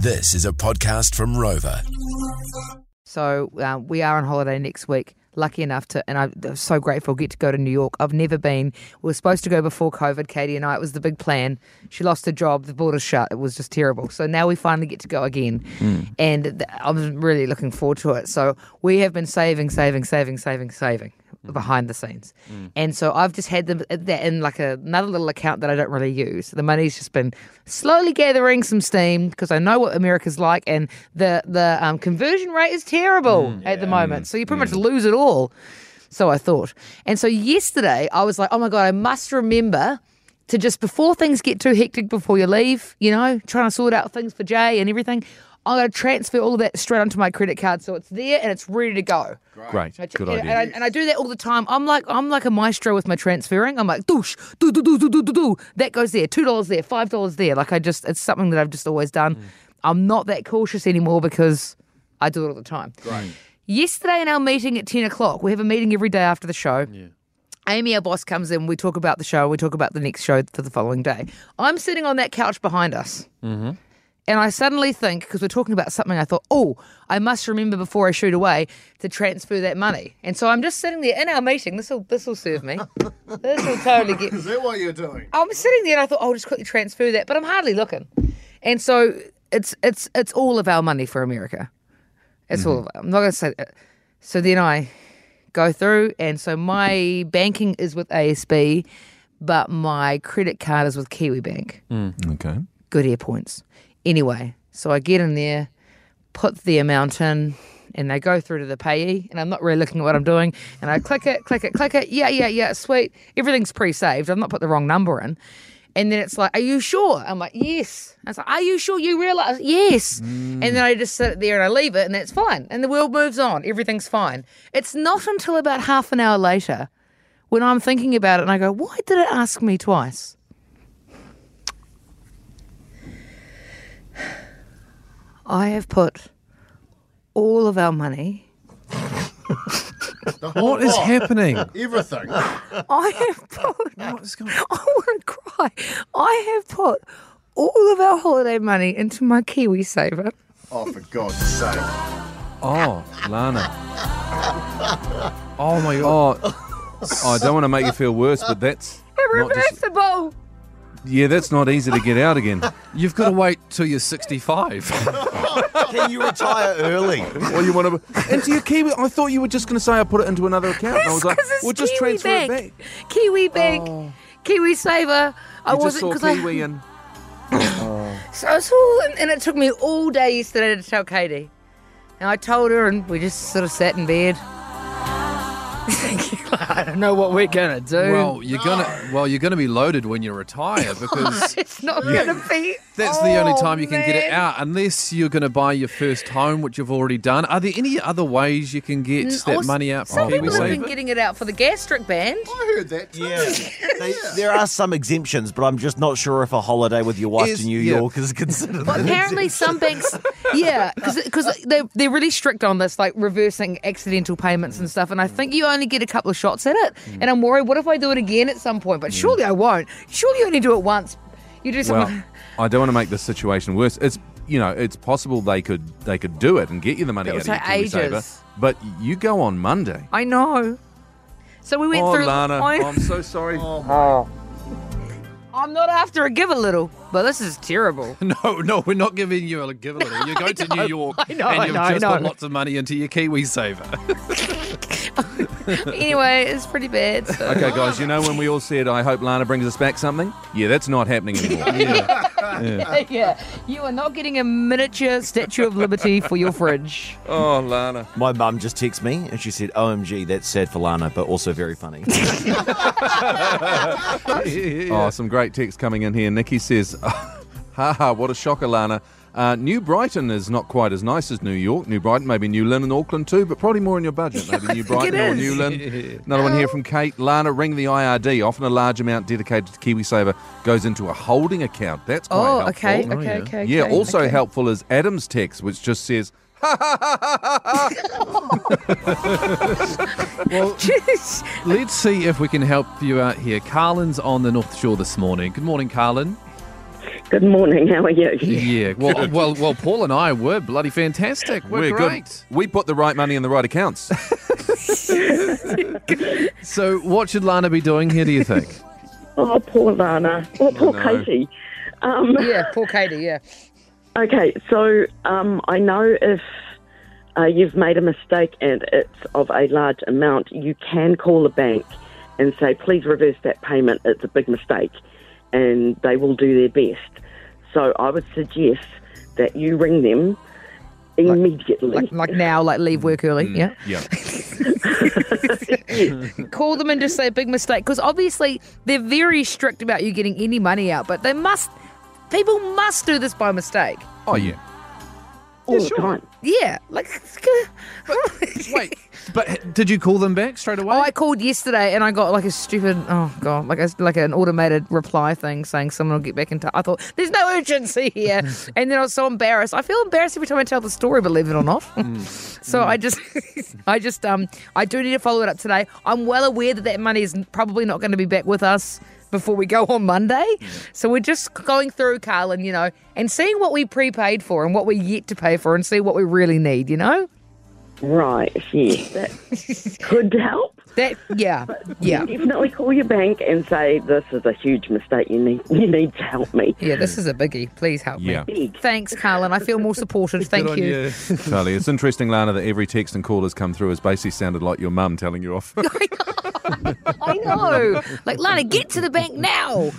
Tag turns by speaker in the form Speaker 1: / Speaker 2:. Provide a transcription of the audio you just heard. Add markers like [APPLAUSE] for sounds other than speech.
Speaker 1: This is a podcast from Rover.
Speaker 2: So uh, we are on holiday next week. Lucky enough to, and I'm so grateful, get to go to New York. I've never been. We were supposed to go before COVID, Katie and I. It was the big plan. She lost her job. The borders shut. It was just terrible. So now we finally get to go again, and th- I'm really looking forward to it. So we have been saving, saving, saving, saving, saving Mm-hmm. behind the scenes, mm. and so I've just had them uh, that in like a, another little account that I don't really use. The money's just been slowly gathering some steam because I know what America's like, and the the um, conversion rate is terrible mm. at the moment. So you pretty much mm. lose it all. So I thought. And so yesterday I was like, oh my God, I must remember to just before things get too hectic before you leave, you know, trying to sort out things for Jay and everything. I'm going to transfer all of that straight onto my credit card so it's there and it's ready to go.
Speaker 3: Great.
Speaker 2: I-
Speaker 3: Good
Speaker 2: and,
Speaker 3: idea.
Speaker 2: And I, and I do that all the time. I'm like I'm like a maestro with my transferring. I'm like doosh, do do do do do do do. That goes there. Two dollars there. Five dollars there. Like I just it's something that I've just always done.
Speaker 3: Mm.
Speaker 2: I'm not that cautious anymore because I do it all the time. Right. Yesterday in our meeting at ten o'clock, we have a meeting every day after the show. Amy, our boss, comes in. We talk about the show. We talk about the next show for the following day. I'm sitting on that couch behind us.
Speaker 3: Mm-hmm.
Speaker 2: And I suddenly think, because we're talking about something, I thought, oh, I must remember before I shoot away to transfer that money. And so I'm just sitting there in our meeting. This will this will serve me. this will totally get. [LAUGHS]
Speaker 4: Is that what you're doing?
Speaker 2: I'm sitting there and I thought, oh, I'll just quickly transfer that, but I'm hardly looking. And so it's it's it's all of our money for America. It's all mm-hmm. of it. I'm not going to say that. So then I go through, and so my banking is with ASB, but my credit card is with Kiwibank mm.
Speaker 3: Okay.
Speaker 2: good Airpoints. Anyway, so I get in there, put the amount in, and they go through to the payee, and I'm not really looking at what I'm doing, and I click it, click it, click it. Yeah, yeah, yeah, sweet. Everything's pre-saved. I've not put the wrong number in. And then it's like, "Are you sure?" I'm like, "Yes." I was like, "Are you sure you realize?" Yes. Mm. And then I just sit there and I leave it, and that's fine. And the world moves on. Everything's fine. It's not until about half an hour later when I'm thinking about it, and I go, "Why did it ask me twice?" I have put all of our money. [LAUGHS]
Speaker 3: What is happening?
Speaker 4: Everything. [LAUGHS]
Speaker 2: I have put.
Speaker 3: What is going [LAUGHS]
Speaker 2: I want to cry. I have put all of our holiday money into my KiwiSaver.
Speaker 4: Oh, for God's sake.
Speaker 3: Oh, Lana. Oh my god. Oh, I don't want to make you feel worse, but that's not just,
Speaker 2: Reversible.
Speaker 3: Yeah, that's not easy to get out again. [LAUGHS]
Speaker 5: You've got to wait till you're 65. [LAUGHS]
Speaker 6: Can you retire early?
Speaker 3: Or you want to into your Kiwi? I thought you were just going to say I put it into another account. And I was like,
Speaker 2: 'Cause it's
Speaker 3: we'll just
Speaker 2: Kiwi
Speaker 3: transfer
Speaker 2: Bank.
Speaker 3: it back.
Speaker 2: Kiwibank. Oh. KiwiSaver. I
Speaker 3: You just
Speaker 2: wasn't
Speaker 3: saw
Speaker 2: because I.
Speaker 3: Kiwi and [LAUGHS]
Speaker 2: So it's all, and, and it took me all day yesterday to tell Katie. And I told her, and we just sort of sat in bed. I don't know what we're gonna do.
Speaker 5: well, you're gonna well, you're gonna be loaded when you retire [LAUGHS] because
Speaker 2: it's not gonna be.
Speaker 5: that's the only
Speaker 2: Oh,
Speaker 5: time you can get it out, unless you're gonna buy your first home, which you've already done. Are there any other ways you can get
Speaker 2: Mm,
Speaker 5: that money out
Speaker 2: Some
Speaker 5: from
Speaker 2: people have been getting it out for the gastric band.
Speaker 4: I heard that too.
Speaker 6: Yeah. [LAUGHS] They, there are some exemptions, but I'm just not sure if a holiday with your wife
Speaker 3: Is-
Speaker 6: to New
Speaker 3: yeah.
Speaker 6: York is considered.
Speaker 2: But
Speaker 6: an
Speaker 2: apparently, some banks, [LAUGHS] yeah, because they're, they're really strict on this, like reversing accidental payments and stuff. And I think you only get a couple of shots at it.
Speaker 3: Mm.
Speaker 2: And I'm worried, what if I do it again at some point? But surely I won't. Surely you only do it once. You do something.
Speaker 3: well, I don't want to make the situation worse. It's you know, it's possible they could they could do it and get you the money
Speaker 2: It'll
Speaker 3: out of your
Speaker 2: take
Speaker 3: KiwiSaver.
Speaker 2: ages.
Speaker 3: But you go on Monday.
Speaker 2: I know. So we went
Speaker 3: Oh,
Speaker 2: through.
Speaker 3: Lana,
Speaker 2: I,
Speaker 3: I'm so sorry.
Speaker 2: I'm not after a Givealittle, but this is terrible. [LAUGHS]
Speaker 5: No, no, we're not giving you a Givealittle. You're [LAUGHS] going to New York
Speaker 2: I know,
Speaker 5: and you've
Speaker 2: know,
Speaker 5: just
Speaker 2: know.
Speaker 5: put lots of money into your KiwiSaver. [LAUGHS]
Speaker 2: anyway, it's pretty bad. So.
Speaker 3: Okay, guys, you know when we all said, I hope Lana brings us back something? Yeah, that's not happening anymore.
Speaker 2: yeah, [LAUGHS] you are not getting a miniature Statue of Liberty for your fridge. [LAUGHS]
Speaker 3: oh, Lana.
Speaker 6: My mum just texted me and she said, OMG, that's sad for Lana, but also very funny. [LAUGHS]
Speaker 3: Oh, some great texts coming in here. Nikki says, haha, what a shocker, Lana. Uh, New Brighton is not quite as nice as New York. New Brighton, maybe New Lynn and Auckland too, but probably more in your budget. Maybe [LAUGHS] New Brighton or. New Lynn. [LAUGHS] Another one here from Kate. Lana, ring the IRD. Often a large amount dedicated to KiwiSaver goes into a holding account. That's quite
Speaker 2: Oh,
Speaker 3: helpful.
Speaker 2: okay,
Speaker 5: Oh,
Speaker 2: okay,
Speaker 5: yeah.
Speaker 2: okay.
Speaker 3: Yeah, also
Speaker 2: okay.
Speaker 3: helpful is Adam's text, which just says, [LAUGHS]
Speaker 2: Jeez.
Speaker 5: Let's see if we can help you out here. Carlin's on the North Shore this morning. Good morning, Carlin.
Speaker 7: Good morning. How are you?
Speaker 5: Yeah. Well, well, well. Paul and I were bloody fantastic. We're, great.
Speaker 3: good. We put the right money in the right accounts. [LAUGHS]
Speaker 5: So, what should Lana be doing here? Do you think?
Speaker 7: Oh, poor Lana. Oh, poor
Speaker 3: no.
Speaker 7: Katie. Um,
Speaker 2: Yeah, poor Katie. Yeah. [LAUGHS]
Speaker 7: okay, so um, I know if uh, you've made a mistake and it's of a large amount, you can call the bank and say, please reverse that payment. It's a big mistake. And they will do their best. So I would suggest that you ring them immediately.
Speaker 2: Like like now, like leave work early. Mm, yeah. [LAUGHS]
Speaker 3: yeah.
Speaker 2: Call them and just say a big mistake because obviously they're very strict about you getting any money out, but they must. People must do this by mistake.
Speaker 3: Oh, yeah.
Speaker 7: All the time.
Speaker 2: Yeah, like. [LAUGHS]
Speaker 5: Wait, but did you call them back straight away?
Speaker 2: Oh, I called yesterday and I got like a stupid, oh god, like a, like an automated reply thing saying someone will get back in touch. I thought there's no urgency here, [LAUGHS] and then I was so embarrassed. I feel embarrassed every time I tell the story, believe it or not. [LAUGHS] so I just, I just, um, I do need to follow it up today. I'm well aware that that money is probably not going to be back with us before we go on Monday. So we're just going through, Carlin, you know, and seeing what we prepaid for and what we're yet to pay for, and see what we really need. You know,
Speaker 7: Right, yes. That could help.
Speaker 2: that yeah, yeah.
Speaker 7: Definitely call your bank and say, this is a huge mistake. You need, you need to help me.
Speaker 2: Yeah, this is a biggie. Please help
Speaker 3: Yeah.
Speaker 2: me. Thanks, Carlin. I feel more supported. Thank
Speaker 5: Good on
Speaker 2: you.
Speaker 3: Charlie, it's interesting, Lana, that every text and call has come through has basically sounded like your mum telling you off. [LAUGHS]
Speaker 2: I know. Like, Lana, get to the bank now.